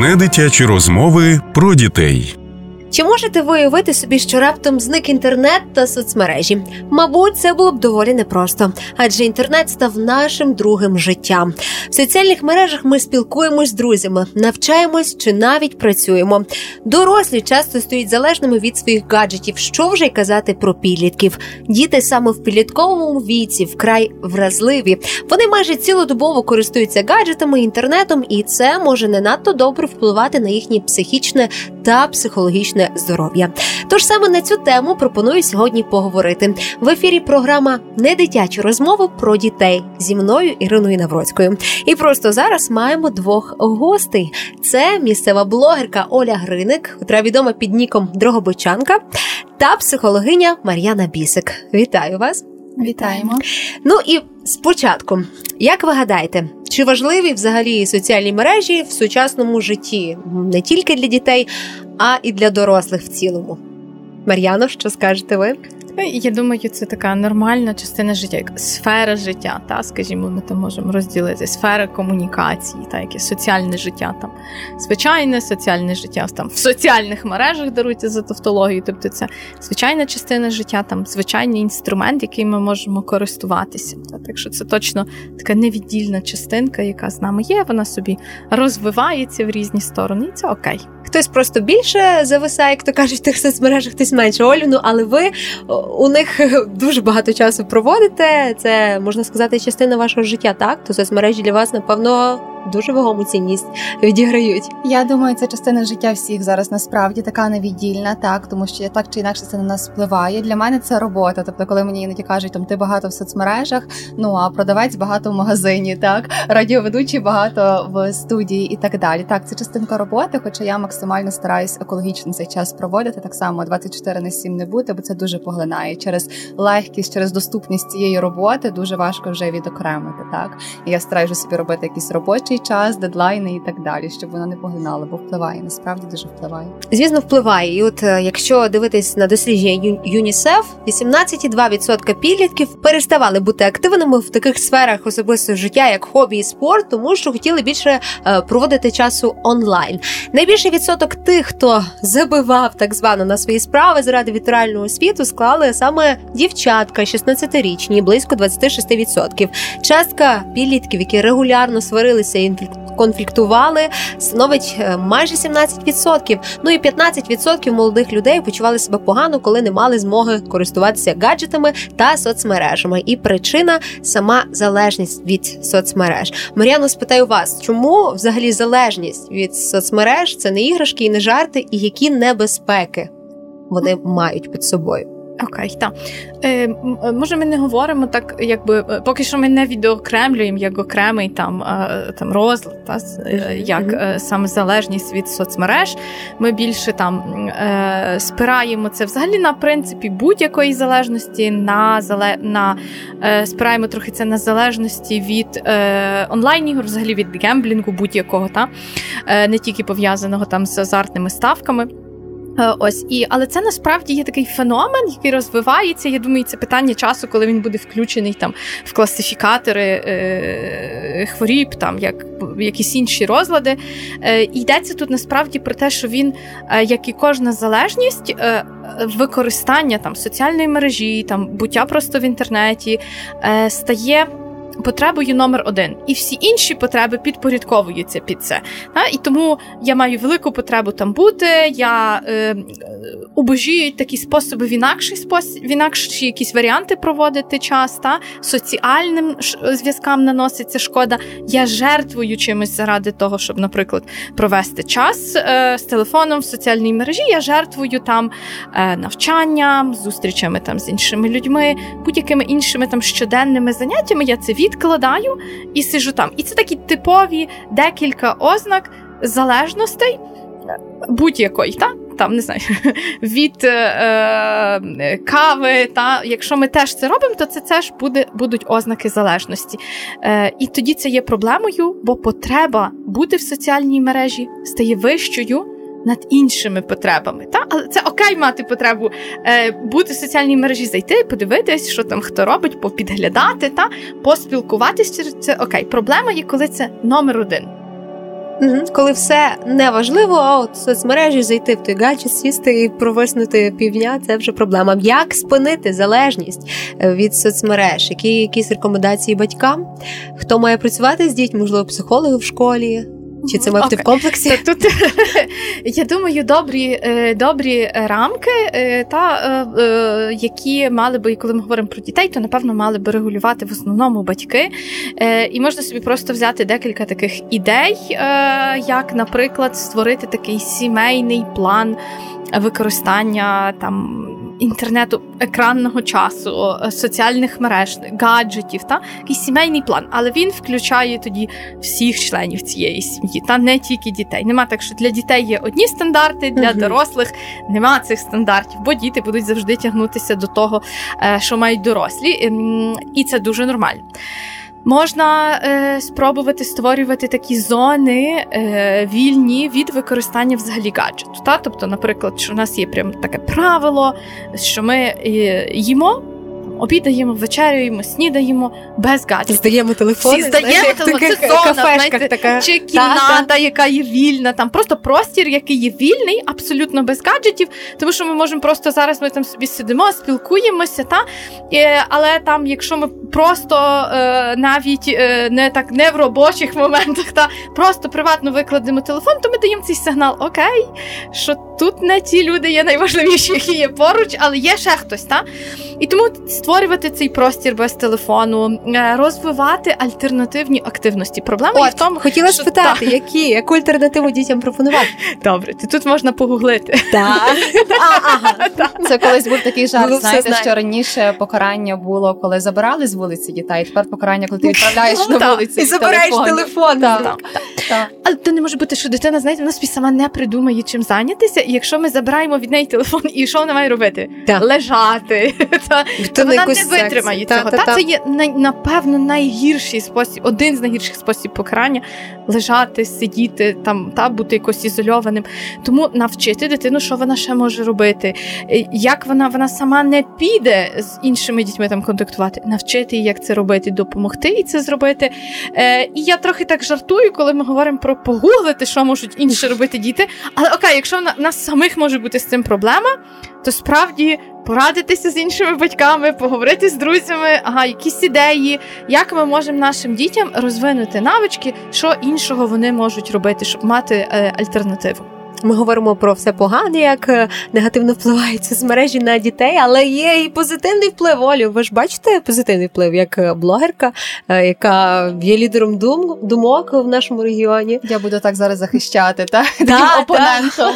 Недитячі розмови про дітей. Чи можете ви уявити собі, що раптом зник інтернет та соцмережі? Мабуть, це було б доволі непросто, адже інтернет став нашим другим життям. В соціальних мережах ми спілкуємось з друзями, навчаємось чи навіть працюємо. Дорослі часто стають залежними від своїх гаджетів. Що вже й казати про підлітків? Діти саме в підлітковому віці вкрай вразливі. Вони майже цілодобово користуються гаджетами, інтернетом, і це може не надто добре впливати на їхнє психічне та психологічне здоров'я. Тож саме на цю тему пропоную сьогодні поговорити в ефірі. Програма не дитячу розмову про дітей зі мною Іриною Навроцькою. І просто зараз маємо двох гостей: це місцева блогерка Оля Гриник, котра відома під ніком Дрогобичанка, та психологиня Мар'яна Бісик. Вітаю вас! Вітаємо. Ну і спочатку, як ви гадаєте, чи важливі взагалі соціальні мережі в сучасному житті не тільки для дітей, а і для дорослих в цілому? Мар'яно, що скажете ви? Ну, я думаю, це така нормальна частина життя, як сфера життя. Та, скажімо, ми там можемо розділити сфера комунікації, та яке соціальне життя, там звичайне соціальне життя там в соціальних мережах даруйте за тавтологію. Тобто це звичайна частина життя, там звичайний інструмент, який ми можемо користуватися. Та, так що це точно така невіддільна частинка, яка з нами є. Вона собі розвивається в різні сторони, і це окей. Хтось просто більше зависає, як то кажуть, в тих соцмережах, хтось менше Олю. Ну але ви у них дуже багато часу проводите. Це можна сказати, частина вашого життя, так? То соцмережі для вас, напевно, дуже вагому цінність відіграють. Я думаю, це частина життя всіх зараз насправді така невіддільна, так тому що так чи інакше це на нас впливає. Для мене це робота. Тобто, коли мені іноді кажуть, там ти багато в соцмережах, ну а продавець багато в магазині, так радіоведучий багато в студії і так далі. Так, це частинка роботи, хоча я максимально стараюсь екологічно цей час проводити. Так само 24 на 7 не бути, бо це дуже поглинає через легкість, через доступність цієї роботи. Дуже важко вже відокремити. Так і я стараюся собі робити якийсь робочий час, дедлайни і так далі, щоб вона не поглинала, бо впливає. Насправді дуже впливає. Звісно, впливає. І от е, якщо дивитись на дослідження ЮНІСЕФ, 18,2% підлітків переставали бути активними в таких сферах особистого життя, як хобі і спорт, тому що хотіли більше е, проводити часу онлайн. Найбільший відсоток тих, хто забивав так звано на свої справи заради віртуального світу, склали саме дівчатка, 16-річні, близько 26%. Частка підлітків, які регулярно сварилися і конфліктували, становить е, майже 17%. Ну і 15% молодих людей почували себе погано, коли не мали змоги користуватися гаджетами та соцмережами. І причина сама залежність від соцмереж. Мар'яно, спитаю вас, чому взагалі залежність від соцмереж це не іграшки і не жарти, і які небезпеки вони мають під собою? Окей, так. Е, Може, ми не говоримо так, якби е, поки що ми не відокремлюємо як окремий там е, там розлад, та, е, як mm-hmm. саме залежність від соцмереж. Ми більше там е, спираємо це взагалі на принципі будь-якої залежності, на на е, спираємо трохи це на залежності від онлайн-ігор, взагалі від гемблінгу будь-якого, та, не тільки пов'язаного там з азартними ставками. Е, ось і але це насправді є такий феномен, який розвивається. Я думаю, це питання часу, коли він буде включений там в класифікатори е, хворіб, там як якісь інші розлади. Е, Йдеться тут насправді про те, що він, як і кожна залежність, використання там соціальної мережі, там буття просто в інтернеті, е, стає потребою номер один, і всі інші потреби підпорядковуються під це. І тому я маю велику потребу там бути. Я е, убожію такі способи в інакший спосіб, в інакші якісь варіанти проводити час, та соціальним зв'язкам наноситься шкода. Я жертвую чимось заради того, щоб, наприклад, провести час е, з телефоном в соціальній мережі. Я жертвую там е, навчанням, зустрічами там з іншими людьми, будь-якими іншими там щоденними заняттями. Я це відкладаю і сижу там. І це такі типові декілька ознак залежностей будь-якої, та? там не знаю, від е, е, кави. Та Якщо ми теж це робимо, то це теж буде, будуть ознаки залежності. Е, І тоді це є проблемою, бо потреба бути в соціальній мережі стає вищою над іншими потребами. Та? Але це окей мати потребу е, бути в соціальній мережі, зайти, подивитись, що там хто робить, попідглядати, та? поспілкуватись це окей. Проблема є, коли це номер один. Угу. Коли все не важливо, а от в соцмережі зайти в той гаджет, сісти і провиснути півдня це вже проблема. Як спинити залежність е, від соцмереж? Які якісь рекомендації батькам? Хто має працювати з дітьми? Можливо, психологи в школі? Чи це має бути в комплексі? Тут я думаю, добрі е, добрі рамки, е, та е, які мали би, коли ми говоримо про дітей, то напевно мали би регулювати в основному батьки. І можна собі просто взяти декілька таких ідей, як, наприклад, створити такий сімейний план використання там інтернету, екранного часу, соціальних мереж, гаджетів, та якийсь сімейний план, але він включає тоді всіх членів цієї сім'ї, та не тільки дітей. Нема так, що для дітей є одні стандарти, для угу. дорослих нема цих стандартів, бо діти будуть завжди тягнутися до того, е, що мають дорослі, ем, і це дуже нормально. Можна е, спробувати створювати такі зони е, вільні від використання взагалі гаджету. Та? Тобто, наприклад, що у нас є прям таке правило, що ми е, їмо обідаємо, вечерюємо, снідаємо без гаджетів. Здаємо телефон. Всі здаємо телефон. Це зона, така чи кімната, та, яка є вільна, там просто простір, який є вільний, абсолютно без гаджетів, тому що ми можемо просто зараз ми там собі сидимо, спілкуємося, та але там, якщо ми просто е, навіть е, не так не в робочих моментах, та просто приватно викладемо телефон, то ми даємо цей сигнал, окей, що тут не ті люди є найважливіші, які є поруч, але є ще хтось. Та? І тому створювати цей простір без телефону, е, розвивати альтернативні активності. Проблема От, в тому, хотіла що спитати, та... які яку альтернативу дітям пропонувати. Добре, ти тут можна погуглити. Так. Це колись був такий жарт. Знаєте, що раніше покарання було, коли забирали з вулиці дітей. Тепер покарання, коли ти відправляєш на вулиці і забираєш телефон. Але то не може бути, що дитина знаєте, вона собі сама не придумає чим зайнятися, і якщо ми забираємо від неї телефон, і що вона має робити? Лежати. то вона не витримає та, цього. Та, та, Це є напевно найгірший спосіб, один з найгірших спосіб покарання лежати, сидіти там та бути якось ізольованим. Тому навчити дитину, що вона ще може робити, як вона вона сама не піде з іншими дітьми там контактувати, навчити її, як це робити, допомогти і це зробити. Е, І я трохи так жартую, коли ми говоримо про погуглити, що можуть інші робити діти. Але окей, якщо в нас самих може бути з цим проблема, то справді порадитися з іншими батьками, поговорити з друзями, ага, якісь ідеї, як ми можемо нашим дітям розвинути навички, що іншого вони можуть робити, щоб мати е, альтернативу. Ми говоримо про все погане, як е, негативно впливають соцмережі на дітей, але є і позитивний вплив. Олю, ви ж бачите позитивний вплив як е, блогерка, е, яка є лідером дум, думок в нашому регіоні. Я буду так зараз захищати, так? Таким опонентом.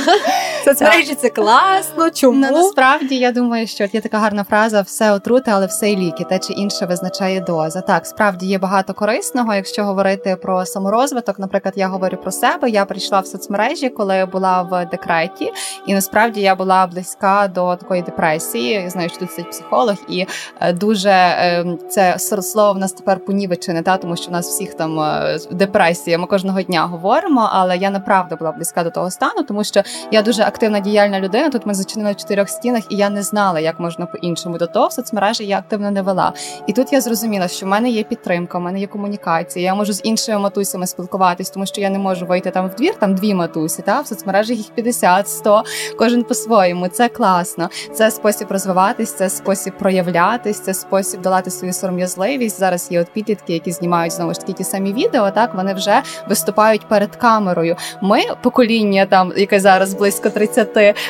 Соцмережі це класно. Чому ну, насправді я думаю, що є така гарна фраза: все отрути, але все й ліки, те чи інше визначає доза. Так, справді є багато корисного. Якщо говорити про саморозвиток, наприклад, я говорю про себе. Я прийшла в соцмережі, коли була в декреті, і насправді я була близька до такої депресії. Я знаю, що тут сидить психолог, і е, дуже ем, це слово в нас тепер понівечене, та тому що в нас всіх там е, депресія. Ми кожного дня говоримо, але я направду була близька до того стану, тому що я дуже активна діяльна людина. Тут ми зачинили в чотирьох стінах, і я не знала, як можна по-іншому до того в соцмережі я активно не вела. І тут я зрозуміла, що в мене є підтримка, в мене є комунікація. Я можу з іншими матусями спілкуватись, тому що я не можу вийти там в двір, там дві матусі, та в соцмережі мережах їх 50, 100, кожен по-своєму. Це класно. Це спосіб розвиватись, це спосіб проявлятись, це спосіб долати свою сором'язливість. Зараз є от підлітки, які знімають знову ж таки ті самі відео. Так вони вже виступають перед камерою. Ми покоління, там яке зараз близько 30,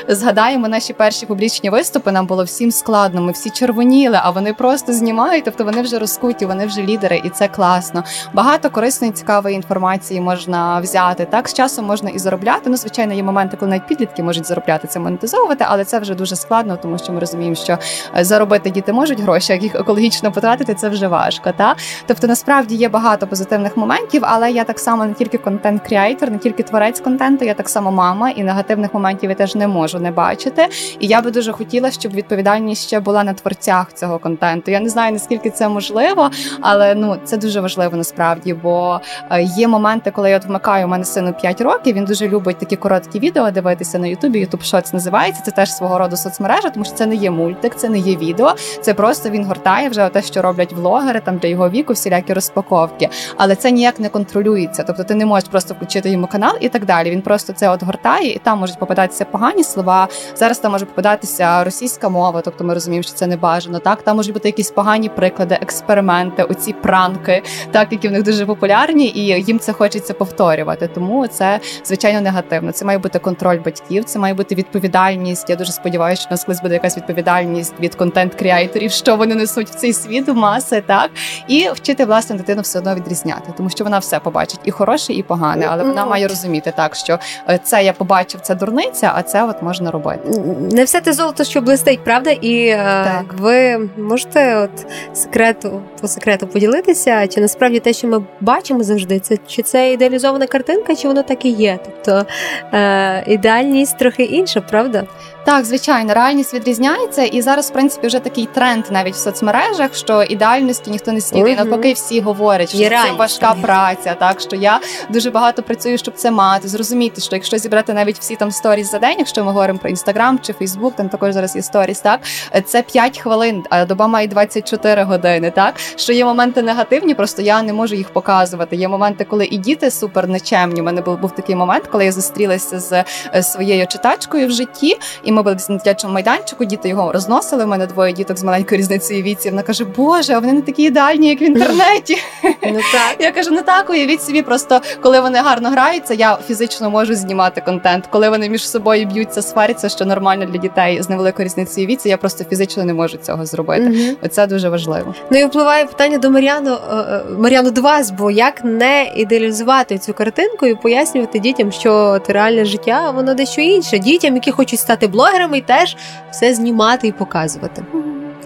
згадаємо наші перші публічні виступи. Нам було всім складно. Ми всі червоніли, а вони просто знімають. Тобто вони вже розкуті, вони вже лідери, і це класно. Багато корисної цікавої інформації можна взяти. Так з часом можна і заробляти. Ну, звичайно, є моменти, коли навіть підлітки можуть заробляти це монетизовувати, але це вже дуже складно, тому що ми розуміємо, що е, заробити діти можуть гроші, як їх екологічно потратити, це вже важко. Та тобто насправді є багато позитивних моментів, але я так само не тільки контент-кріейтор, не тільки творець контенту, я так само мама, і негативних моментів контентів я теж не можу не бачити. І я би дуже хотіла, щоб відповідальність ще була на творцях цього контенту. Я не знаю наскільки це можливо, але ну це дуже важливо насправді. Бо е, є моменти, коли я от вмикаю у мене сину 5 років. Він дуже любить такі короткі відео дивитися на Ютубі. Ютуб Шоц називається. Це теж свого роду соцмережа, тому що це не є мультик, це не є відео. Це просто він гортає вже те, що роблять влогери там для його віку, всілякі розпаковки. Але це ніяк не контролюється. Тобто ти не можеш просто включити йому канал і так далі. Він просто це от гортає, і там можуть попадатися погані слова. Зараз там може попадатися російська мова, тобто ми розуміємо, що це не бажано. Так там можуть бути якісь погані приклади, експерименти, оці пранки, так які в них дуже популярні, і їм це хочеться повторювати. Тому це звичайно негативно. Це має бути контроль батьків, це має бути відповідальність. Я дуже сподіваюся, що у нас колись буде якась відповідальність від контент-кріаторів, що вони несуть в цей світ у маси, так і вчити власне дитину все одно відрізняти, тому що вона все побачить і хороше, і погане, але вона має розуміти так, що е, це я побачив, це дурниця, а це от можна робити. Не все те золото, що блистить, правда? І е, так. ви можете от секрету по секрету поділитися, чи насправді те, що ми бачимо завжди, це чи це ідеалізована картинка, чи воно так і є? Тобто е, ідеальність трохи інша, правда? Так, звичайно, реальність відрізняється, і зараз, в принципі, вже такий тренд навіть в соцмережах, що ідеальності ніхто не слідує. Угу. Навпаки, всі говорять, що Є це важка праця. Так що я дуже багато працюю, щоб це мати. Зрозуміти, що якщо зібрати навіть всі там сторіс за день, якщо ми говоримо про інстаграм чи Фейсбук, там також зараз є сторіс, так це 5 хвилин, а доба має 24 години. Так що є моменти негативні, просто я не можу їх показувати. Є моменти, коли і діти супер нечемні. У мене був був такий момент, коли я зустрілася з е, своєю читачкою в житті. І ми були на дитячому майданчику, діти його розносили. У мене двоє діток з маленькою різницею віці. Вона каже, Боже, а вони не такі ідеальні, як в інтернеті. Ну так. Я кажу, ну так, уявіть собі, просто коли вони гарно граються, я фізично можу знімати контент. Коли вони між собою б'ються, сваряться, що нормально для дітей з невеликою різницею віці, я просто фізично не можу цього зробити. Угу. Оце дуже важливо. Ну і впливає питання до Мар'яну е, е, Мар'яну до вас, бо як не ідеалізувати цю картинку і пояснювати дітям, що реальне життя, воно дещо інше. Дітям, які хочуть стати блогерами, і теж все знімати і показувати.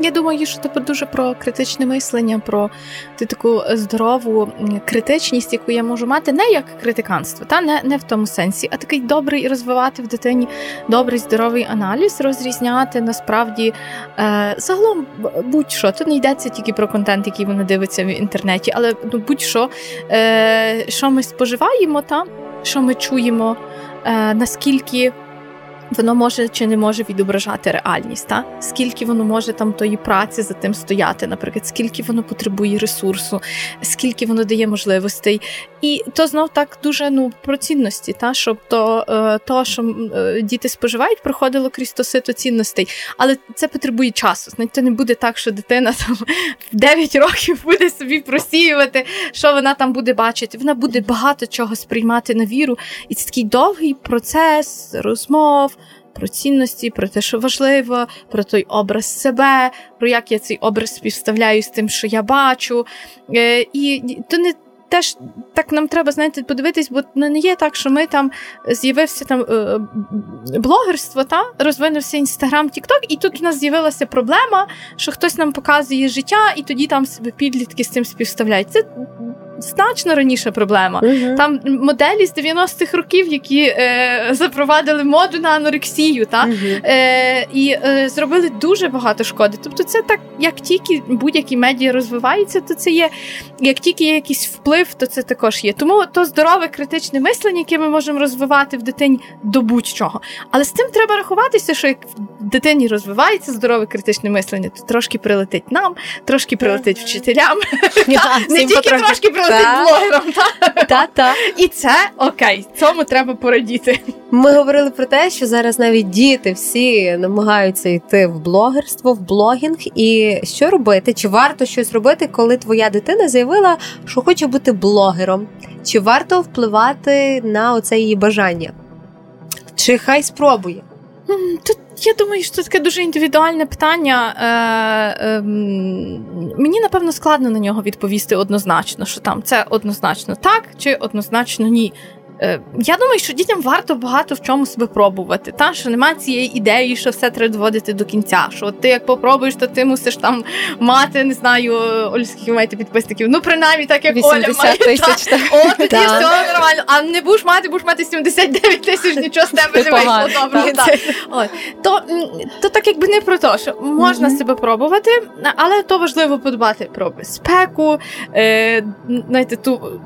Я думаю, що це дуже про критичне мислення, про таку здорову критичність, яку я можу мати, не як критиканство, та не не в тому сенсі, а такий добрий розвивати в дитині добрий здоровий аналіз, розрізняти насправді е, загалом будь-що. Тут не йдеться тільки про контент, який вона дивиться в інтернеті, але ну, будь-що, е, що ми споживаємо, та що ми чуємо, е, наскільки воно може чи не може відображати реальність, та? скільки воно може там тої праці за тим стояти, наприклад, скільки воно потребує ресурсу, скільки воно дає можливостей. І то знов так дуже ну, про цінності, та? щоб то, е, то, що е, діти споживають, проходило крізь то сито цінностей. Але це потребує часу. Знаєте, не буде так, що дитина там в 9 років буде собі просіювати, що вона там буде бачити. Вона буде багато чого сприймати на віру. І це такий довгий процес розмов про цінності, про те, що важливо, про той образ себе, про як я цей образ співставляю з тим, що я бачу. Е, і то не. Теж так нам треба, знаєте, подивитись, бо не є так, що ми там з'явився там е, блогерство, та розвинувся інстаграм, тікток, і тут в нас з'явилася проблема, що хтось нам показує життя, і тоді там себе підлітки з цим співставляють. Це значно раніша проблема. Uh-huh. Там моделі з 90-х років, які е, запровадили моду на анорексію, та uh-huh. е, і е, зробили дуже багато шкоди. Тобто, це так, як тільки будь-які медіа розвиваються, то це є. Як тільки є якийсь вплив, то це також є. Тому то здорове критичне мислення, яке ми можемо розвивати в дитині до будь-чого. Але з цим треба рахуватися, що як в дитині розвивається здорове критичне мислення, то трошки прилетить нам, трошки прилетить вчителям. Не тільки трошки прилетить блогером. Та-та. І це окей, цьому треба порадіти. Ми говорили про те, що зараз навіть діти всі намагаються йти в блогерство, в блогінг. І що робити? Чи варто щось робити, коли твоя дитина заявила, що хоче бути блогером? Чи варто впливати на оце її бажання? Чи хай спробує? Тут я думаю, що це таке дуже індивідуальне питання. Е, е, Мені напевно складно на нього відповісти однозначно, що там це однозначно так чи однозначно ні. Е, я думаю, що дітям варто багато в чому себе пробувати. Та що немає цієї ідеї, що все треба доводити до кінця. Що ти як попробуєш, то ти мусиш там мати, не знаю, Оль, скільки маєте підписників. Ну, принаймні, так як Оля має. тисяч. Та. О, тоді все нормально. А не будеш мати, будеш мати 79 тисяч, нічого з тебе не вийшло добре. То, то так якби не про те, що можна себе пробувати, але то важливо подбати про безпеку, е, знаєте, ту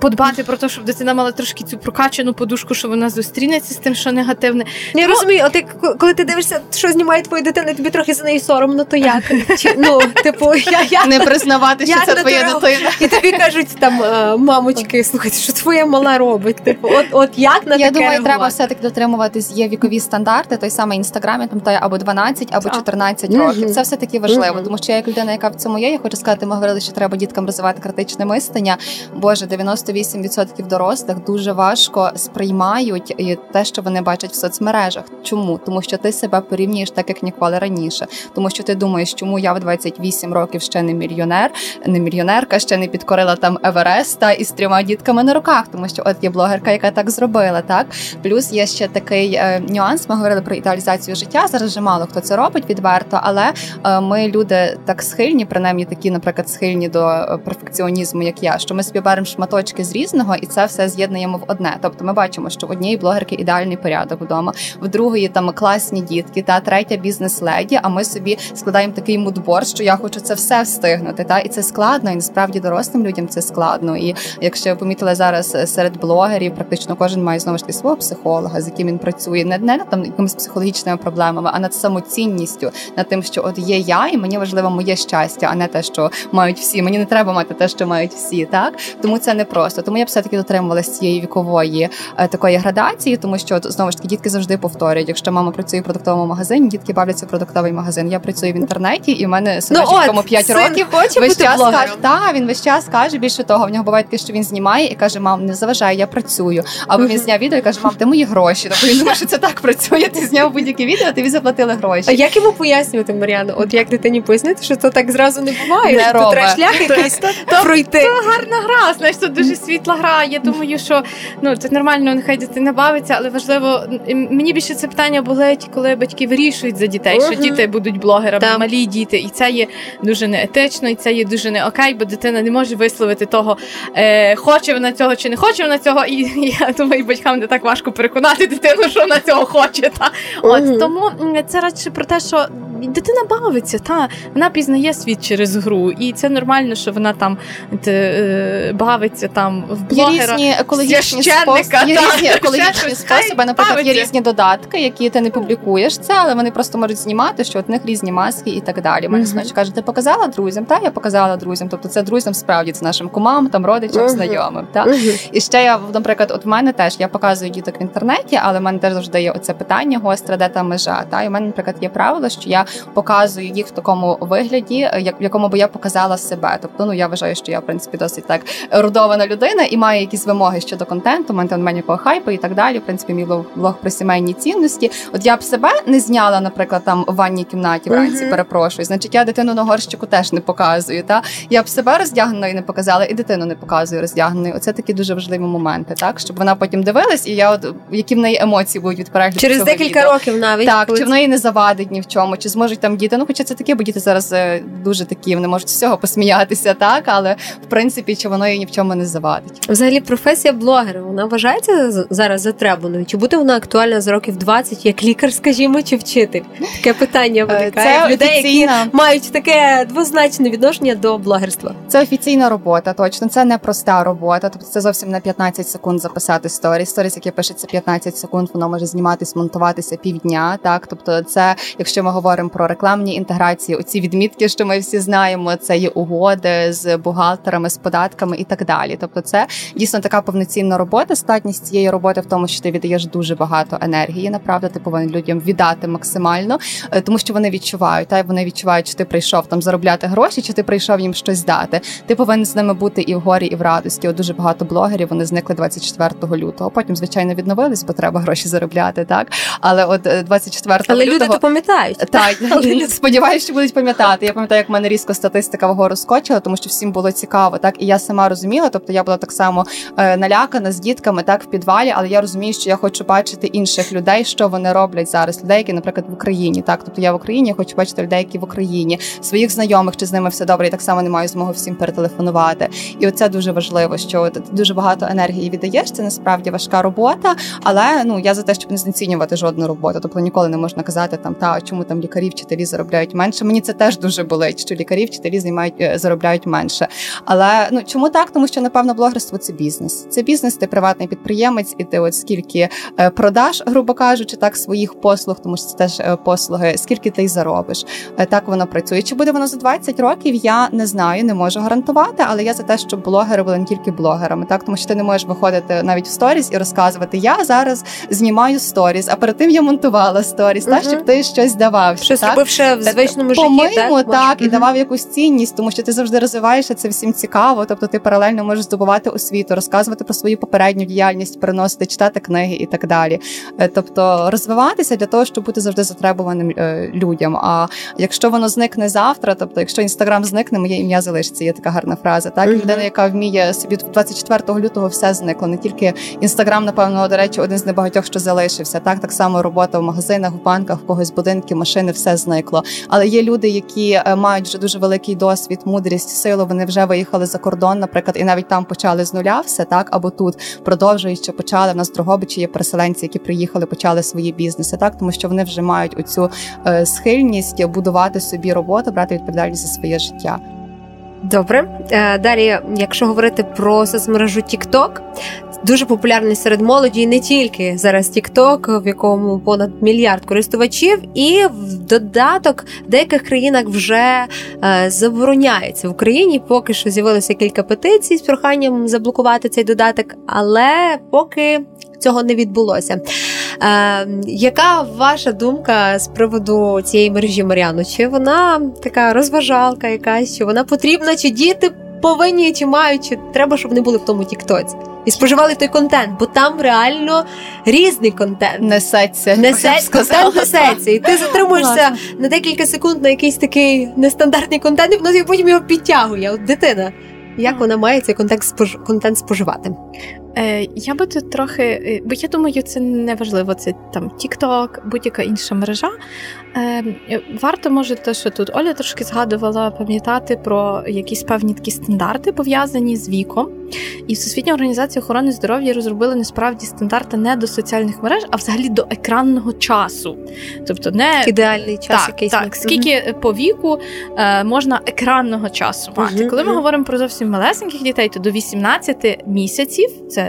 подбати про те, щоб дитина мала трошки цю прокачану подушку, що вона зустрінеться з тим, що негативне. Я Тому... розумію, от як коли ти дивишся, що знімає твою дитину, тобі трохи за неї соромно, то як? Чи, ну, типу, я, я... Не признавати, що це твоя дитина. І тобі кажуть там е, мамочки, слухайте, що твоя мала робить? Типу, от от як на Я таке думаю, реагувати? треба все-таки дотримуватись. Є вікові стандарти, той самий інстаграмі, там той або 12, або 14 років. Це все таки важливо, тому що я як людина, яка в цьому є, я хочу сказати, ми говорили, що треба діткам розвивати критичне мислення. Боже, 98% дорослих дуже важко сприймають те, що вони бачать в соцмережах. Чому? Тому що ти себе порівнюєш так, як ніколи раніше. Тому що ти думаєш, чому я в 28 років ще не мільйонер, не мільйонерка, ще не підкорила там Евереста із трьома дітками на руках, тому що от є блогерка, яка так зробила. Так плюс є ще такий е, нюанс. Ми говорили про ідеалізацію життя. Зараз вже мало хто це робить відверто, але е, ми люди так схильні, принаймні такі, наприклад, схильні до е, перфекціонізму, як я, що ми собі беремо шматочки з різного, і це все з'єднуємо в одне. Тобто, ми бачимо, що в однієї блогерки ідеальний порядок вдома, в другої там класні дітки, та третя бізнес-леді. А ми собі складаємо такий мудборд, що я хочу це все встигнути. Та і це складно, і насправді дорослим людям це складно. І якщо помітили зараз е, серед блогерів, практично кожен має знову ж таки свого психолога, з яким він працює, не не над там якимись психологічними проблемами, а над самоцінністю, над тим, що от є я, і мені важливо моє щастя, а не те, що мають всі. Мені не треба мати те, що мають всі, так тому це не просто. Тому я б все таки дотримувалася цієї вікової е, такої градації, тому що знову ж таки дітки завжди повторюють. Якщо мама працює в продуктовому магазині, дітки бавляться в продуктовий магазин. Я працюю в інтернеті, і в мене синочок, ну, якому 5 років хоче весь бути час блогером. каже, та він весь час каже. Більше того, в нього буває таке, що він знімає і каже: Мам, не заважай, я працюю. Або він зняв відео і каже, мам, де мої гроші? Тобто він думає, що це так працює. Ти зняв будь-яке відео, тобі заплатили гроші. А як йому пояснювати, Мар'яну? От як дитині пояснити, що то так зразу не буває, Не що то треба шлях якийсь пройти. Це гарна гра, знаєш, це дуже світла гра. Я думаю, що ну це нормально, нехай дитина бавиться, але важливо мені більше це питання болить, коли батьки вирішують за дітей, що діти будуть блогерами, Так. малі діти, і це є дуже неетично, і це є дуже не окей, бо дитина не може висловити того, е, хоче вона цього чи не хоче вона цього. І я думаю, батькам не так важко переконати дитину, що вона цього хоче. Та от тому це радше про те, що дитина бавиться, та вона пізнає світ через гру, і це нормально, що вона там те, е, бавиться там в Є різні екологічні способи, є різні екологічні способи. Наприклад, є різні додатки, які ти не публікуєш це, але вони просто можуть знімати, що от в них різні маски і так далі. Мгм. синочок каже, ти показала друзям? Та я показала друзям. Тобто це друзям справді це нашим кумам, там родичам, Мгм. знайомим. Та Мгм. і ще я, наприклад, от в мене теж я показую діток в інтернеті, але в мене теж завжди є оце питання гостре, де та межа. Та і в мене, наприклад, є правило, що я показую їх в такому вигляді, як в якому би я показала себе. Тобто, ну я вважаю, що я в принципі досить так родована людина і маю якісь вимоги щодо контенту. Мене там немає хайпу і так далі. В принципі, мій блог про сімейні цінності. От я б себе не зняла, наприклад, там в ванній кімнаті вранці. Мгм. Перепрошую. Значить, я дитину на горщику теж не показую. Та я б себе роздягненою не показала, і дитину не показую роздягненою. Оце такі дуже важливі моменти, так щоб вона потім дивилась, і я от які в неї емоції будуть від перегляду Через декілька відео. років навіть. Так, коли чи в неї не завадить ні в чому, чи зможуть там діти. Ну, хоча це таке, бо діти зараз е, дуже такі, вони можуть з всього посміятися, так, але в принципі, чи воно їй ні в чому не завадить. Взагалі, професія блогера вона вважається зараз затребаною? Чи буде вона актуальна за років 20, як лікар, скажімо, чи вчитель? Таке питання Е, виникає Це в людей, які мають таке двозначне відношення до блогерства. це офіційна робота, точно. Це не проста робота. Тобто це зовсім не 15 секунд записати сторіс. Сторіс, яке пишеться 15 секунд, воно може зніматись, монтуватися півдня. Так, тобто, це, якщо ми говоримо про рекламні інтеграції, оці відмітки, що ми всі знаємо, це є угоди з бухгалтерами, з податками і так далі. Тобто, це дійсно така повноцінна робота. Статність цієї роботи в тому, що ти віддаєш дуже багато енергії. Направда, ти повинен людям віддати максимально, е, тому що вони відчувають, та вони відчувають, чи ти прийшов там заробляти гроші, чи ти прийшов їм щось дати. Ти повинен з ними бути і в горі, і в радості. От дуже багато блогерів вони зникли 24 лютого. Потім, звичайно, відновились, бо треба гроші заробляти. Так, але от е, 24 Але лютого... люди то пам'ятають. Та пам'ятають. Сподіваюся, що будуть пам'ятати. Я пам'ятаю, як в мене різко статистика вгору скочила, тому що всім було цікаво, так і я сама розуміла. Тобто я була так само е, налякана з дітками, так в підвалі, але я розумію, що я хочу бачити інших людей, що вони роблять зараз. Людей, які, наприклад, в Україні, так тобто я в Україні, я хочу бачити людей, які в Україні, своїх знайомих, чи з ними все добре. і так само не маю змоги всім перетелефонувати. І оце дуже важливо, що ти дуже багато енергії віддаєш. Це насправді важка робота, але ну я за те, щоб не знецінювати жодну роботу. Тобто ніколи не можна казати там та чому там лікарі, вчителі заробляють менше. Мені це теж дуже болить, що лікарі, вчителі займають е, заробляють менше. Але ну чому так? Тому що напевно блогерство це бізнес. Це бізнес, ти приватний підприємець, і ти от скільки е, продаш, грубо кажучи, так своїх послуг, тому що це теж е, послуги, скільки ти й заробиш. Так воно працює. Чи буде воно за 20 років? Я не знаю, не можу гарантувати, але я за те, щоб блогери були не тільки блогерами, так тому що ти не можеш виходити навіть в сторіс і розказувати. Я зараз знімаю сторіс, а перед тим я монтувала сторіс, угу. так щоб ти щось давав. Щось так? робив ще в звичному житті, По-моєму, так, так і давав якусь цінність, тому що ти завжди розвиваєшся, це всім цікаво. Тобто ти паралельно можеш здобувати освіту, розказувати про свою попередню діяльність, переносити, читати книги і так далі. Тобто розвиватися для того, щоб бути завжди затребуваним е, людям. А якщо воно зникне завтра, тобто, якщо інстаграм зникне, моє ім'я залишиться. Є така гарна фраза. Так, угу. людина, яка вміє собі 24 лютого все зникло. Не тільки інстаграм, напевно, до речі, один з небагатьох, що залишився. Так, так само робота в магазинах, в банках, в когось будинки, машини, все зникло. Але є люди, які мають вже дуже великий досвід, мудрість, силу. Вони вже виїхали за кордон, наприклад, і навіть там почали з нуля все так, або тут продовжуючи, почали. В нас в є переселенці, які приїхали, почали свої бізнеси, так тому що вони вже мають оцю е, схильність будувати собі роботу, брати відповідальність за своє життя. Добре, далі, якщо говорити про соцмережу TikTok, дуже популярний серед молоді, і не тільки зараз TikTok, в якому понад мільярд користувачів, і в додаток в деяких країнах вже е, забороняється в Україні. Поки що з'явилося кілька петицій з проханням заблокувати цей додаток, але поки цього не відбулося. Е, Яка ваша думка з приводу цієї мережі Мар'яну? Чи вона така розважалка, якась, чи вона потрібна, чи діти повинні, чи мають, чи треба, щоб вони були в тому Тіктоці? І споживали той контент, бо там реально різний контент несеться. Несеться, контент несеться. І ти затримуєшся на декілька секунд на якийсь такий нестандартний контент, і воно потім його підтягує. От дитина. Як вона має цей контент спож... контент споживати? Е, Я би тут трохи, бо я думаю, це не важливо. Це там TikTok, будь-яка інша мережа. Е, Варто може те, що тут Оля трошки згадувала пам'ятати про якісь певні такі стандарти пов'язані з віком. І Всесвітня організація охорони здоров'я розробили насправді стандарти не до соціальних мереж, а взагалі до екранного часу. Тобто не ідеальний час, так, якийсь так, скільки mm-hmm. по віку е, можна екранного часу мати. Коли ми говоримо про зовсім малесеньких дітей, то до 18 місяців це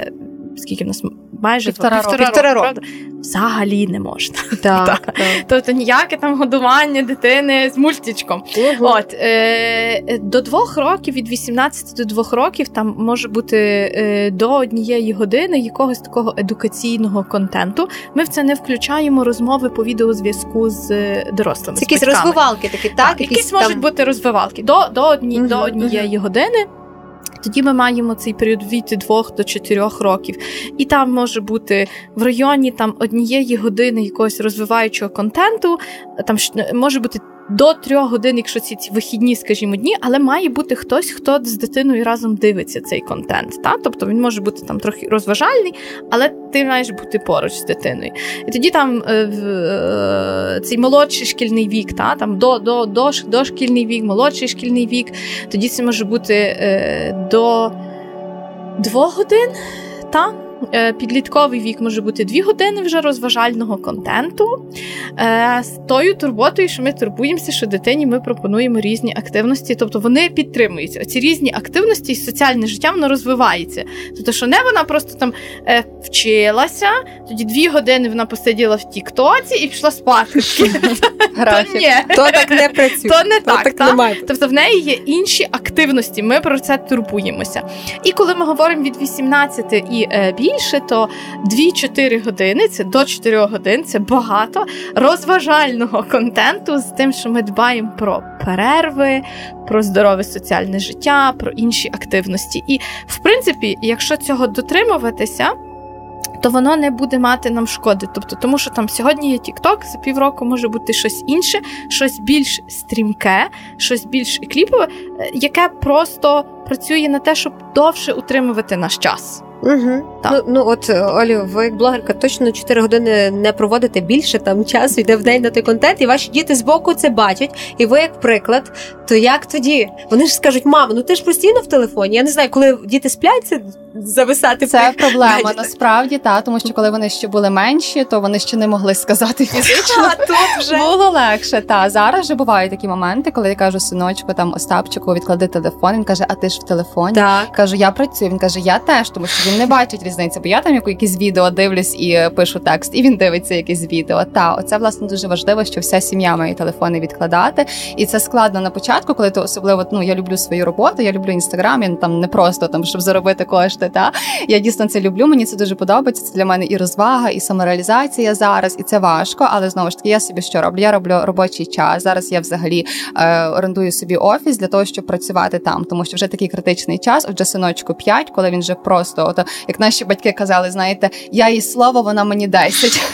скільки в нас майже півтора, півтора, півтора року, року. взагалі не можна. Так, так. Тобто ніяке там годування дитини з мультичком. Угу. От е, до двох років, від 18 до двох років, там може бути е, до однієї години якогось такого едукаційного контенту. Ми в це не включаємо розмови по відеозв'язку з дорослими. Це якісь розвивалки такі, так? так якісь там... можуть бути розвивалки до до, одні, угу, до однієї угу. години. Тоді ми маємо цей період від 2 до 4 років. І там може бути в районі там однієї години якогось розвиваючого контенту, там може бути до трьох годин, якщо ці вихідні, скажімо, дні, але має бути хтось, хто з дитиною разом дивиться цей контент. Та? Тобто він може бути там трохи розважальний, але ти маєш бути поруч з дитиною. І тоді там е, е, цей молодший шкільний вік, та? там до, до, до, дошкільний вік, молодший шкільний вік, тоді це може бути е, до двох годин. Та? Е, підлітковий вік може бути дві години вже розважального контенту. Е, з тою турботою, що ми турбуємося, що дитині ми пропонуємо різні активності, тобто вони підтримуються. Ці різні активності і соціальне життя воно розвивається. Тобто, що не вона просто там е, вчилася, тоді дві години вона посиділа в Тіктоці і пішла спати. То. То так не працює. То не так. Тобто в неї є інші активності. Ми про це турбуємося. І коли ми говоримо від 18 і більше, то 2-4 години це до 4 годин, це багато розважального контенту з тим, що ми дбаємо про перерви, про здорове соціальне життя, про інші активності. І, в принципі, якщо цього дотримуватися. то воно не буде мати нам шкоди. Тобто, тому що там сьогодні є TikTok, за півроку може бути щось інше, щось більш стрімке, щось більш кліпове, е, яке просто працює на те, щоб довше утримувати наш час. Угу. Ну, ну от Олю, ви як блогерка точно 4 години не проводите більше там часу, йде в день на той контент, і ваші діти збоку це бачать. І ви як приклад, то як тоді? Вони ж скажуть, мамо, ну ти ж постійно в телефоні. Я не знаю, коли діти сплять, це зависати. Це проблема гаджетах. насправді, та тому що коли вони ще були менші, то вони ще не могли сказати фізично. А тут вже було легше. Та зараз вже бувають такі моменти, коли я кажу синочку, там Остапчику, відклади телефон. Він каже: А ти ж в телефоні? Так. Кажу, я працюю. Він каже, я теж, тому що він не бачить різниці, бо я там якісь відео дивлюсь і пишу текст, і він дивиться якесь відео. Та оце власне дуже важливо, що вся сім'я має телефони відкладати, і це складно на початку, коли ти особливо ну я люблю свою роботу, я люблю інстаграм. Я там не просто там, щоб заробити кошти. Та я дійсно це люблю. Мені це дуже подобається. Це для мене і розвага, і самореалізація зараз, і це важко. Але знову ж таки, я собі що роблю? Я роблю робочий час. Зараз я взагалі е, орендую собі офіс для того, щоб працювати там, тому що вже такий критичний час. Отже, синочку 5, коли він вже просто, от як наші батьки казали, знаєте, я їй слово, вона мені 10.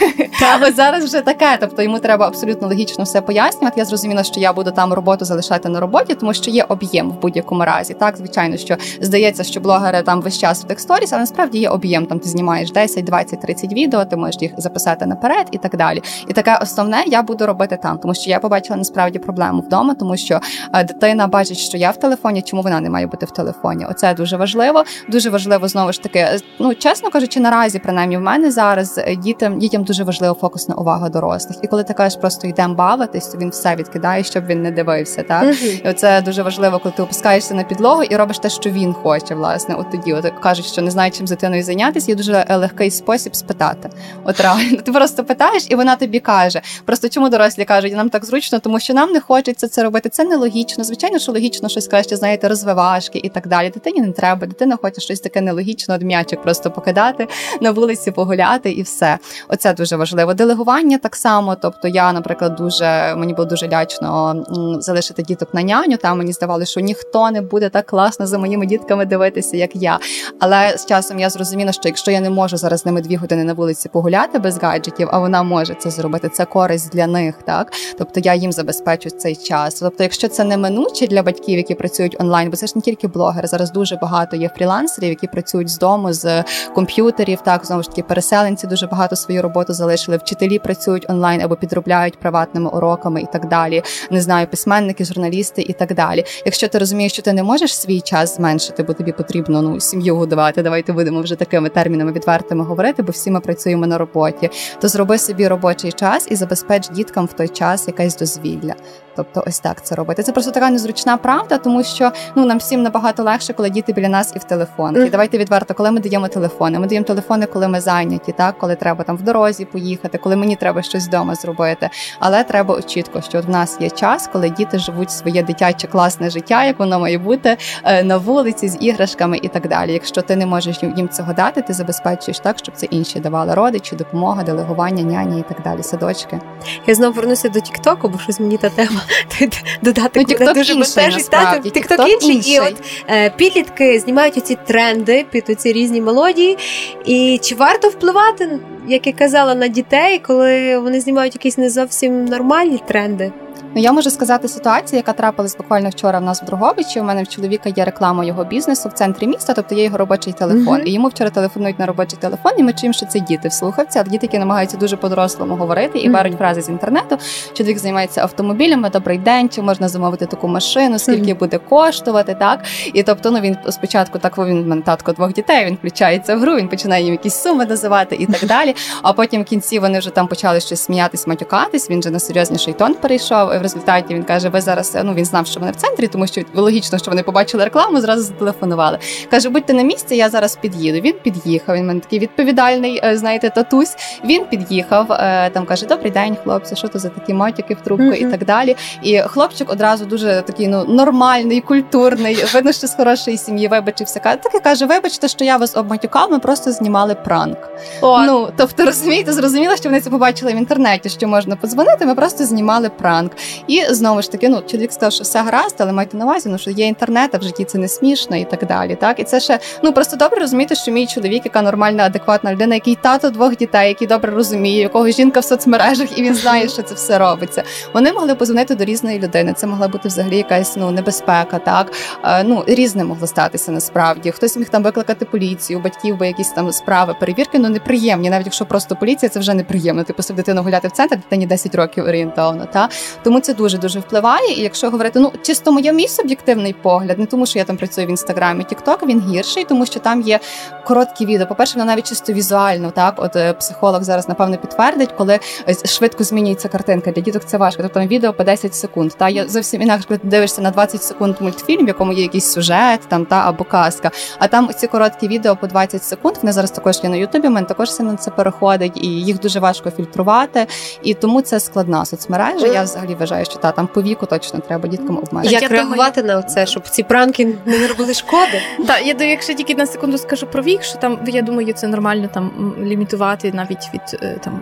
Ось зараз вже таке. Тобто йому треба абсолютно логічно все пояснювати. Я зрозуміла, що я буду там роботу залишати на роботі, тому що є об'єм в будь-якому разі. Так, звичайно, що здається, що блогери там весь час в тексторіс, але насправді є об'єм. Там ти знімаєш 10, 20, 30 відео, ти можеш їх записати наперед і так далі. І таке основне я буду робити там, тому що я побачила насправді проблему вдома, тому що е, дитина бачить, що я в телефоні, чому вона не має бути в телефоні. Оце дуже важливо. Дуже важливо знову ж таки. Ну чесно кажучи, наразі принаймні в мене зараз е, дітям дітям дуже важлива фокусна увага дорослих. І коли ти кажеш, просто йдемо бавитись, то він все відкидає, щоб він не дивився. Так uh-huh. і оце дуже важливо, коли ти опускаєшся на підлогу і робиш те, що він хоче. Власне, от тоді от кажуть, що не знаю, чим з дитиною зайнятися. Є дуже легкий спосіб спитати. От реально, ти просто питаєш, і вона тобі каже. Просто чому дорослі кажуть, нам так зручно, тому що нам не хочеться це робити. Це нелогічно. Звичайно, що логічно щось краще, знаєте, розвивашки і так далі. Дитині не треба. Дитина хоче щось таке нелогічне, от м'ячик просто покидати на вулиці, погуляти і все. Оце дуже важливо. Делегування так само. Тобто, я, наприклад, дуже мені було дуже лячно залишити діток на няню. Там мені здавалося, що ніхто не буде так класно за моїми дітками дивитися, як я. Але з часом я зрозуміла, що якщо я не можу зараз з ними дві години на вулиці погуляти без гаджетів, а вона може це зробити. Це користь для них, так тобто я їм забезпечу цей час. Тобто, якщо це неминуче для батьків, які працюють онлайн, бо це ж не тільки блогери. Зараз дуже багато є фрілансерів, які працюють з дому з комп'ютерів. Так знову ж таки, переселенці дуже багато свою роботу залишили. Вчителі працюють онлайн або підробляють приватними уроками і так далі. Не знаю, письменники, журналісти і так далі. Якщо ти розумієш, що ти не можеш свій час зменшити, бо тобі потрібно ну сім'ю годувати. Давайте будемо вже такими термінами відвертими говорити, бо всі ми працюємо на роботі. То зроби собі робочий час і забезпеч діткам в той час якесь дозвілля. Тобто, ось так це робити. Це просто така незручна правда, тому що ну нам всім набагато легше, коли діти біля нас і в телефонах. І давайте відверто, коли ми даємо телефони. Ми даємо телефони, коли ми зайняті, так коли треба там в дорозі поїхати, коли мені треба щось вдома зробити. Але треба чітко, що в нас є час, коли діти живуть своє дитяче класне життя, як воно має бути е, на вулиці з іграшками і так далі. Якщо ти не можеш їм цього дати, ти забезпечуєш так, щоб це інші давали родичі, допомога, делегування, няні і так далі. Садочки. Я знову вернуся до Тіктоку, бо щось мені та тема додати ну, дуже бентежить. Тікток інший. І от е, підлітки знімають оці тренди під оці різні мелодії. І чи варто впливати, як я казала, на дітей, коли вони знімають якісь не зовсім нормальні тренди? Ну, я можу сказати ситуацію, яка трапилась буквально вчора в нас в Друговичі. У мене в чоловіка є реклама його бізнесу в центрі міста, тобто є його робочий телефон. Mm-hmm. І йому вчора телефонують на робочий телефон, і ми чуємо, що це діти в слухавці, а діти, які намагаються дуже по-дорослому говорити і mm-hmm. беруть фрази з інтернету. Чоловік займається автомобілями. Добрий день, чи можна замовити таку машину, скільки mm-hmm. буде коштувати, так і тобто, ну він спочатку так він мене татко двох дітей. Він включається в гру, він починає їм якісь суми називати і так далі. А потім в кінці вони вже там почали щось сміятись, матюкатись. Він вже на серйозніший тон перейшов в результаті він каже: Ви зараз ну він знав, що вони в центрі, тому що логічно, що вони побачили рекламу, зразу зателефонували. Каже, будьте на місці, я зараз під'їду. Він під'їхав. Він мене такий відповідальний, е, знаєте, татусь. Він під'їхав. Е, там каже: Добрий день, хлопці, що то за такі матюки в трубку mm-hmm. і так далі. І хлопчик одразу дуже такий ну нормальний, культурний. Видно, що з хорошої сім'ї вибачився. Так каже: Вибачте, що я вас обматюкав, ми просто знімали пранк. О. Ну тобто, розумієте, зрозуміло, що вони це побачили в інтернеті, що можна подзвонити. Ми просто знімали пранк. І знову ж таки, ну чоловік сказав, що все гаразд, але майте на увазі, ну що є інтернет, а в житті це не смішно і так далі. Так, і це ще ну просто добре розуміти, що мій чоловік, яка нормальна, адекватна людина, який тато двох дітей, який добре розуміє, якого жінка в соцмережах, і він знає, що це все робиться. Вони могли позвонити до різної людини. Це могла бути взагалі якась ну небезпека, так е, ну різне могло статися насправді. Хтось міг там викликати поліцію, батьків, бо якісь там справи, перевірки, ну неприємні, навіть якщо просто поліція, це вже неприємно. Ти посадив дитину гуляти в центр, дитині 10 років орієнтовно. Та тому це дуже дуже впливає. І якщо говорити, ну чисто моє мій суб'єктивний погляд, не тому, що я там працюю в інстаграмі, Тікток він гірший, тому що там є короткі відео. По перше, воно навіть чисто візуально. Так, от е, психолог зараз напевно підтвердить, коли швидко змінюється картинка. Для діток це важко. Тобто там відео по 10 секунд. Та я зовсім інакше, коли ти дивишся на 20 секунд мультфільм, в якому є якийсь сюжет, там та або казка. А там ці короткі відео по 20 секунд. Вони зараз також є на Ютубі. Мен також сильно це переходить, і їх дуже важко фільтрувати. І тому це складна соцмережа. Я взагалі вважаю, що та там по віку точно треба діткам обмежити. Як реагувати на це, щоб ці пранки не робили шкоди? Так, я якщо тільки на секунду скажу про вік, що там я думаю, це нормально там лімітувати навіть від е, там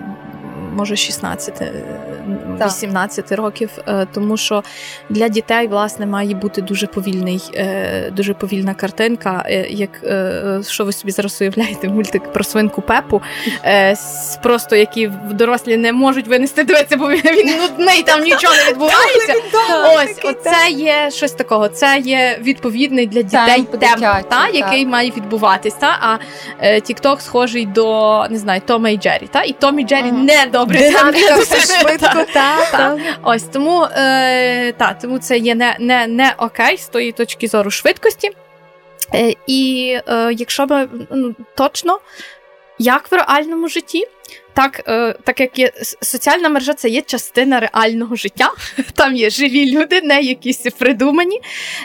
може 16, 18 е, років, е, тому що для дітей власне має бути дуже повільний, е, дуже повільна картинка. Як що ви собі зараз уявляєте, мультик про свинку Пепу, просто які дорослі не можуть винести дивитися, бо він нудний, там нічого не відбувається. Ось оце є щось такого. Це є відповідний для дітей темп, та, який має відбуватись. Та? А Тікток схожий до не знаю, Тома і Джері. Та? І Том і Джері не добре все швидко. Та, Ось тому е, та, тому це є не, не, не окей з тої точки зору швидкості. Е, І е, якщо б ну, точно, як в реальному житті, так е, так як є соціальна мережа, це є частина реального життя. Там є живі люди, не якісь придумані.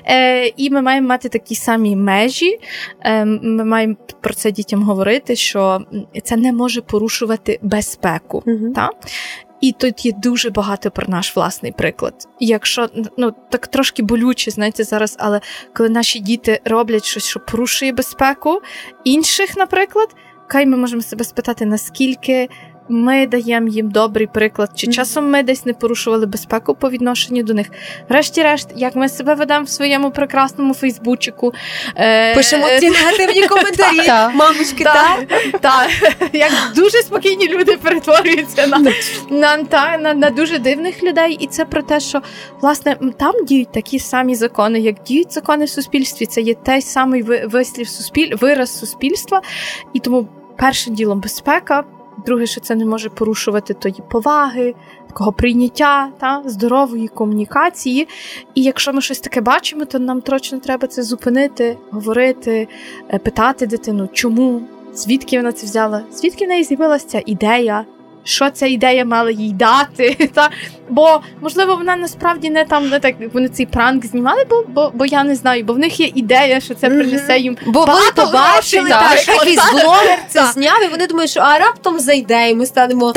Е, І ми маємо мати такі самі межі. Е, Ми маємо про це дітям говорити, що це не може порушувати безпеку. Mm-hmm. Так? І тут є дуже багато про наш власний приклад. Якщо ну так трошки болюче, знаєте, зараз, але коли наші діти роблять щось, що порушує безпеку інших, наприклад. Хай ми можемо себе спитати, наскільки ми даємо їм добрий приклад, чи часом ми десь не порушували безпеку по відношенню до них. Врешті-решт, як ми себе ведемо в своєму прекрасному Фейсбучику. Е, Пишемо ці негативні коментарі, мамочки, так. Як дуже спокійні люди перетворюються на, на дуже дивних людей. І це про те, що власне там діють такі самі закони, як діють закони в суспільстві. Це є той самий вислів суспіль, вираз суспільства. І тому першим ділом безпека. Друге, що це не може порушувати тої поваги, такого прийняття та здорової комунікації. І якщо ми щось таке бачимо, то нам точно треба це зупинити, говорити, е, питати дитину, чому, звідки вона це взяла, звідки в неї з'явилася ця ідея, що ця ідея мала їй дати. Та? Бо, можливо, вона насправді не там не так вони цей пранк знімали, бо бо, бо я не знаю, бо в них є ідея, що це принесе їм. Бо вони побачили, так, що якийсь блогер це зняв, і вони думають, що а раптом зайде, і ми станемо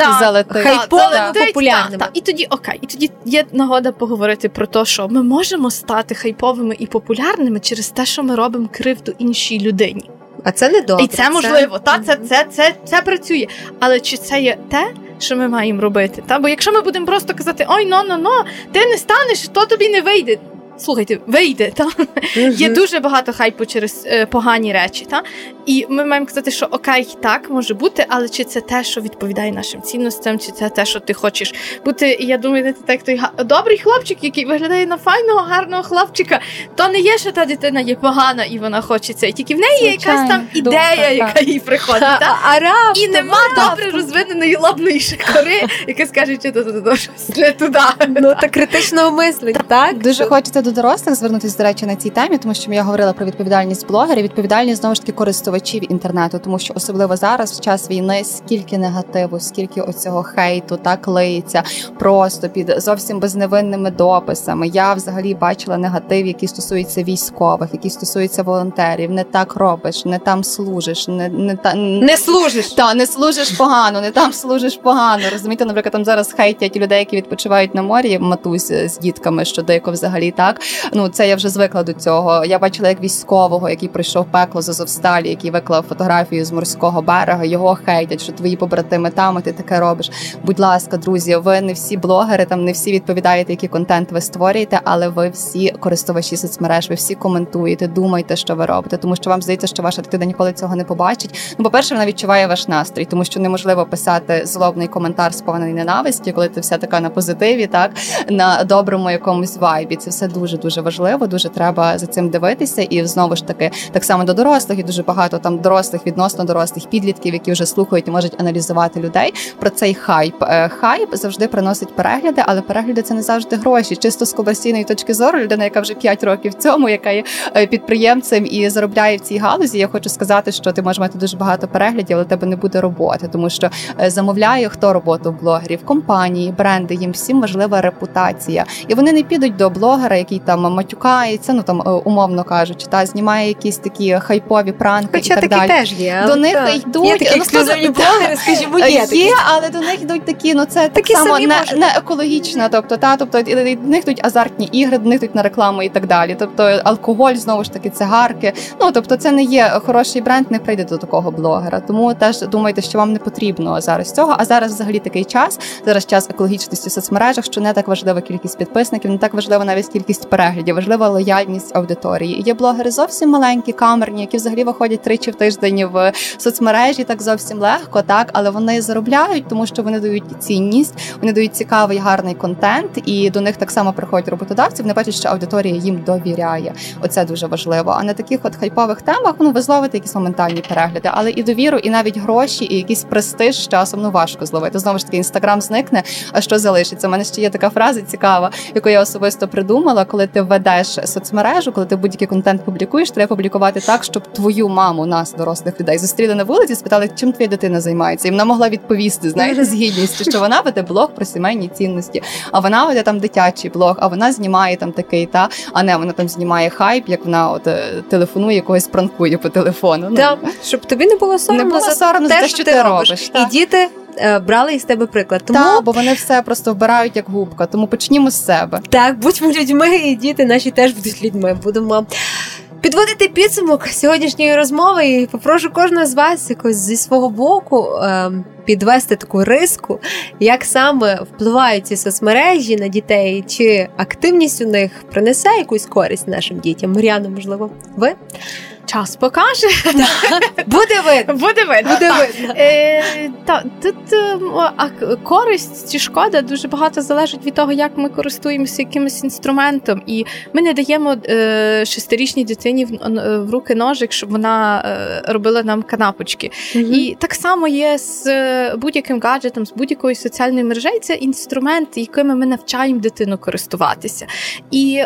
хайповими популярними. І тоді окей, і тоді є нагода поговорити про те, що ми можемо стати хайповими і популярними через те, що ми робимо кривду іншій людині. А це не добре. І це можливо, та це це, це, це працює. Але чи це є те, що ми маємо робити? Та бо якщо ми будемо просто казати Ой, но но но ти не станеш, то тобі не вийде слухайте, вийде. Та? Uh-huh. Є дуже багато хайпу через е, погані речі. Та? І ми маємо казати, що окей, так може бути, але чи це те, що відповідає нашим цінностям, чи це те, що ти хочеш бути. І я думаю, не так той добрий хлопчик, який виглядає на файного, гарного хлопчика, то не є, що та дитина є погана і вона хоче це. І тільки в неї є якась там ідея, яка їй приходить. Та? А, а І нема добре розвиненої лобної шикори, яка скаже, що то туди. Ну, та критичного мислення, так? Дуже хочеться до дорослих звернутися, до речі, на цій темі, тому що я говорила про відповідальність блогерів, відповідальність знову ж таки користувачів інтернету, тому що особливо зараз, в час війни, скільки негативу, скільки оцього хейту так лиється, просто під зовсім безневинними дописами. Я взагалі бачила негатив, який стосується військових, який стосується волонтерів. Не так робиш, не там служиш, не не та не служиш. Та не служиш погано, не там служиш погано. Розумієте, наприклад, там зараз хейтять людей, які відпочивають на морі, матусь з дітками. що дико взагалі так. Ну це я вже звикла до цього. Я бачила як військового, який пройшов пекло з Азовсталі, який виклав фотографію з морського берега. Його хейтять, що твої побратими там, і ти таке робиш. Будь ласка, друзі, ви не всі блогери, там не всі відповідаєте, який контент ви створюєте, але ви всі користувачі соцмереж, ви всі коментуєте, думайте, що ви робите, тому що вам здається, що ваша дитина ніколи цього не побачить. Ну, по перше, вона відчуває ваш настрій, тому що неможливо писати злобний коментар сповнений ненависті, коли ти вся така на позитиві, так на доброму якомусь вайбі. Це все дуже дуже важливо. Дуже треба за цим дивитися. І знову ж таки, так само до дорослих і дуже багато там дорослих відносно дорослих підлітків, які вже слухають і можуть аналізувати людей про цей хайп. Е, хайп завжди приносить перегляди, але перегляди це не завжди гроші. Чисто з комерційної точки зору, людина, яка вже 5 років цьому, яка є е, підприємцем і заробляє в цій галузі. Я хочу сказати, що ти можеш мати дуже багато переглядів, але тебе не буде роботи, тому що е, замовляє хто роботу блогерів, компанії, бренди. Їм всім важлива репутація, і вони не підуть до блогера, який там матюкається, ну там умовно кажучи, та знімає якісь такі хайпові пранки Хоча і так такі далі. теж є. До них йдуть Є такі ну, ексклюзивні блогери, скажімо, є такі. Є, але до них йдуть такі, ну це Такі так само не, не екологічно, тобто та, тобто до них йдуть азартні ігри, до них йдуть на рекламу і так далі. Тобто алкоголь, знову ж таки, цигарки. Ну тобто, це не є хороший бренд, не прийде до такого блогера. Тому теж думайте, що вам не потрібно зараз цього. А зараз взагалі такий час. Зараз час екологічності в соцмережах, що не так важлива кількість підписників, не так важлива навіть кількість переглядів, важлива лояльність аудиторії. Є блогери зовсім маленькі, камерні, які взагалі виходять тричі в тиждень в соцмережі, так зовсім легко, так але вони заробляють, тому що вони дають цінність, вони дають цікавий гарний контент, і до них так само приходять роботодавці. Вони бачать, що аудиторія їм довіряє. Оце дуже важливо. А на таких от хайпових темах ну ви зловите якісь моментальні перегляди, але і довіру, і навіть гроші, і якийсь престиж з часом ну важко зловити. Знову ж таки, інстаграм зникне. А що залишиться? У мене ще є така фраза цікава, яку я особисто придумала. Коли ти ведеш соцмережу, коли ти будь-який контент публікуєш, треба публікувати так, щоб твою маму, нас, дорослих людей, зустріли на вулиці, спитали, чим твоя дитина займається, і вона могла відповісти, знаєте, з гідністю, що вона веде блог про сімейні цінності, а вона веде там дитячий блог, а вона знімає там такий, та а не вона там знімає хайп, як вона от е, телефонує когось пранкує по телефону. Ну, Да, щоб тобі не було соромно Не було соромно за те, що ти робиш, І діти брали із тебе приклад. Тому Та, бо вони все просто вбирають як губка. Тому почнімо з себе. Так, будьмо людьми, і діти наші теж будуть людьми. Будемо підводити підсумок сьогоднішньої розмови. І попрошу кожного з вас якось зі свого боку е, підвести таку риску, як саме впливають ці соцмережі на дітей, чи активність у них принесе якусь користь нашим дітям. Мар'яна, можливо, ви Час покаже. буде видно. Буде видно. Буде видно. Е, та, тут е, користь чи шкода дуже багато залежить від того, як ми користуємося якимось інструментом. І ми не даємо е, шестирічній дитині в, руки ножик, щоб вона робила нам канапочки. І так само є з будь-яким гаджетом, з будь-якою соціальною мережею. Це інструмент, якими ми навчаємо дитину користуватися. І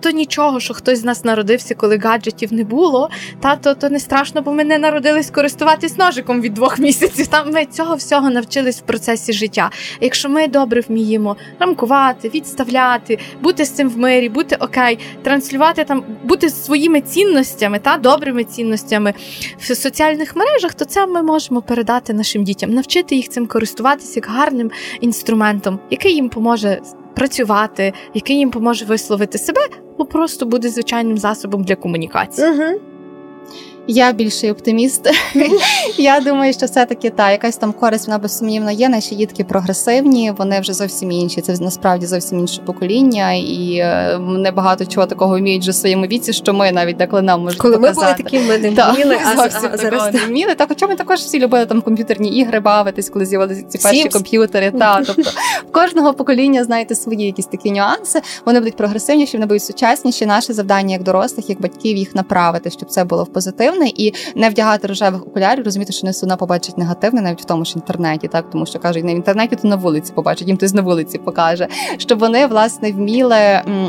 то нічого, що хтось з нас народився, коли гаджетів не було, та то, то не страшно, бо ми не народились користуватись ножиком від двох місяців. Там ми цього всього навчились в процесі життя. Якщо ми добре вміємо рамкувати, відставляти, бути з цим в мирі, бути окей, транслювати там, бути своїми цінностями та добрими цінностями в соціальних мережах, то це ми можемо передати нашим дітям, навчити їх цим користуватися як гарним інструментом, який їм поможе працювати, який їм поможе висловити себе, бо просто буде звичайним засобом для комунікації. Угу. Я більший оптиміст. Я думаю, що все-таки та якась там користь вона безсумнівно є. Наші дітки прогресивні, вони вже зовсім інші. Це насправді зовсім інше покоління, і е, вони багато чого такого вміють вже в своєму віці, що ми навіть деколи нам можемо Коли ми були такі, ми не вміли, а, зовсім а зараз не вміли. Так, хоча ми також всі любили там комп'ютерні ігри бавитись, коли з'явилися ці перші Sims. комп'ютери. Та тобто в кожного покоління знаєте свої якісь такі нюанси. Вони будуть прогресивніші, вони будуть сучасніші. Наше завдання як дорослих, як батьків, їх направити, щоб це було в позитивне і не вдягати рожевих окулярів, розуміти, що не вона побачить негативне навіть в тому ж інтернеті, так тому що кажуть, не в інтернеті, то на вулиці побачить, їм хтось на вулиці покаже, щоб вони власне вміли,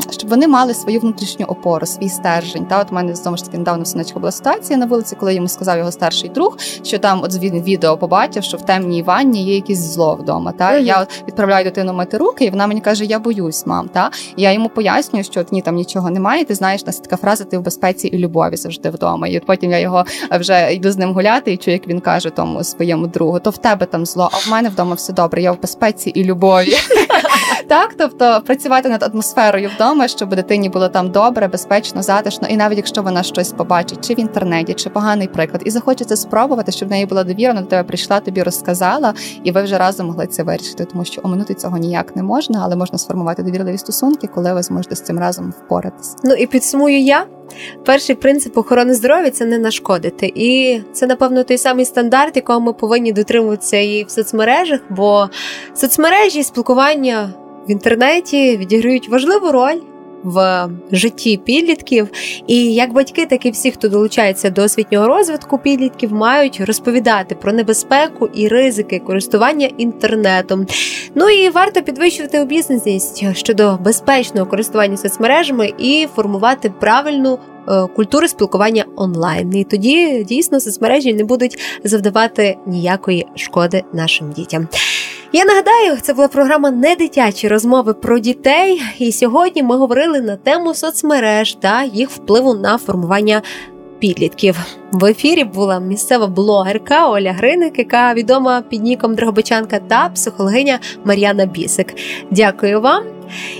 щоб вони мали свою внутрішню опору, свій стержень. Та от у мене знову ж таки недавно в синочку була ситуація на вулиці, коли йому сказав його старший друг, що там от він відео побачив, що в темній ванні є якесь зло вдома. Та я от відправляю дитину мити руки, і вона мені каже: Я боюсь, мам. Та я йому пояснюю, що от ні, там нічого немає. Ти знаєш, нас така фраза ти в безпеці і любові завжди вдома. І от потім я я його вже йду з ним гуляти і чую, як він каже тому своєму другу, то в тебе там зло, а в мене вдома все добре. Я в безпеці і любові. Так, тобто працювати над атмосферою вдома, щоб дитині було там добре, безпечно, затишно, і навіть якщо вона щось побачить, чи в інтернеті, чи поганий приклад, і захоче це спробувати, щоб в неї була довіра, вона до тебе прийшла, тобі розказала, і ви вже разом могли це вирішити, тому що оминути цього ніяк не можна, але можна сформувати довірливі стосунки, коли ви зможете з цим разом впоратись. Ну і підсумую я. Перший принцип охорони здоров'я це не нашкодити. І це, напевно, той самий стандарт, якого ми повинні дотримуватися і в соцмережах, бо соцмережі, спілкування в інтернеті відіграють важливу роль. В житті підлітків, і як батьки, так і всі, хто долучається до освітнього розвитку підлітків, мають розповідати про небезпеку і ризики користування інтернетом. Ну і варто підвищувати обізнаність щодо безпечного користування соцмережами і формувати правильну е, культуру спілкування онлайн. І тоді дійсно соцмережі не будуть завдавати ніякої шкоди нашим дітям. Я нагадаю, це була програма не дитячі розмови про дітей. І сьогодні ми говорили на тему соцмереж та їх впливу на формування підлітків. В ефірі була місцева блогерка Оля Гриник, яка відома під ніком Дрогобичанка, та психологиня Мар'яна Бісик. Дякую вам.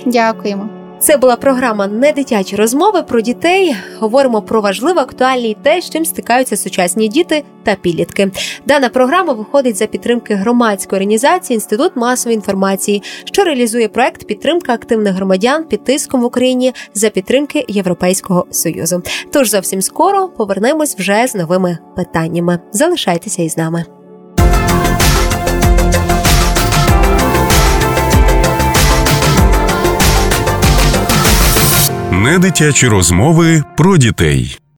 Дякуємо. Це була програма не дитячі розмови про дітей. Говоримо про важливе, актуальне і те, з чим стикаються сучасні діти та підлітки. Дана програма виходить за підтримки громадської організації Інститут масової інформації, що реалізує проект підтримка активних громадян під тиском в Україні за підтримки Європейського союзу. Тож зовсім скоро повернемось вже з новими питаннями. Залишайтеся із нами. Недитячі розмови про дітей.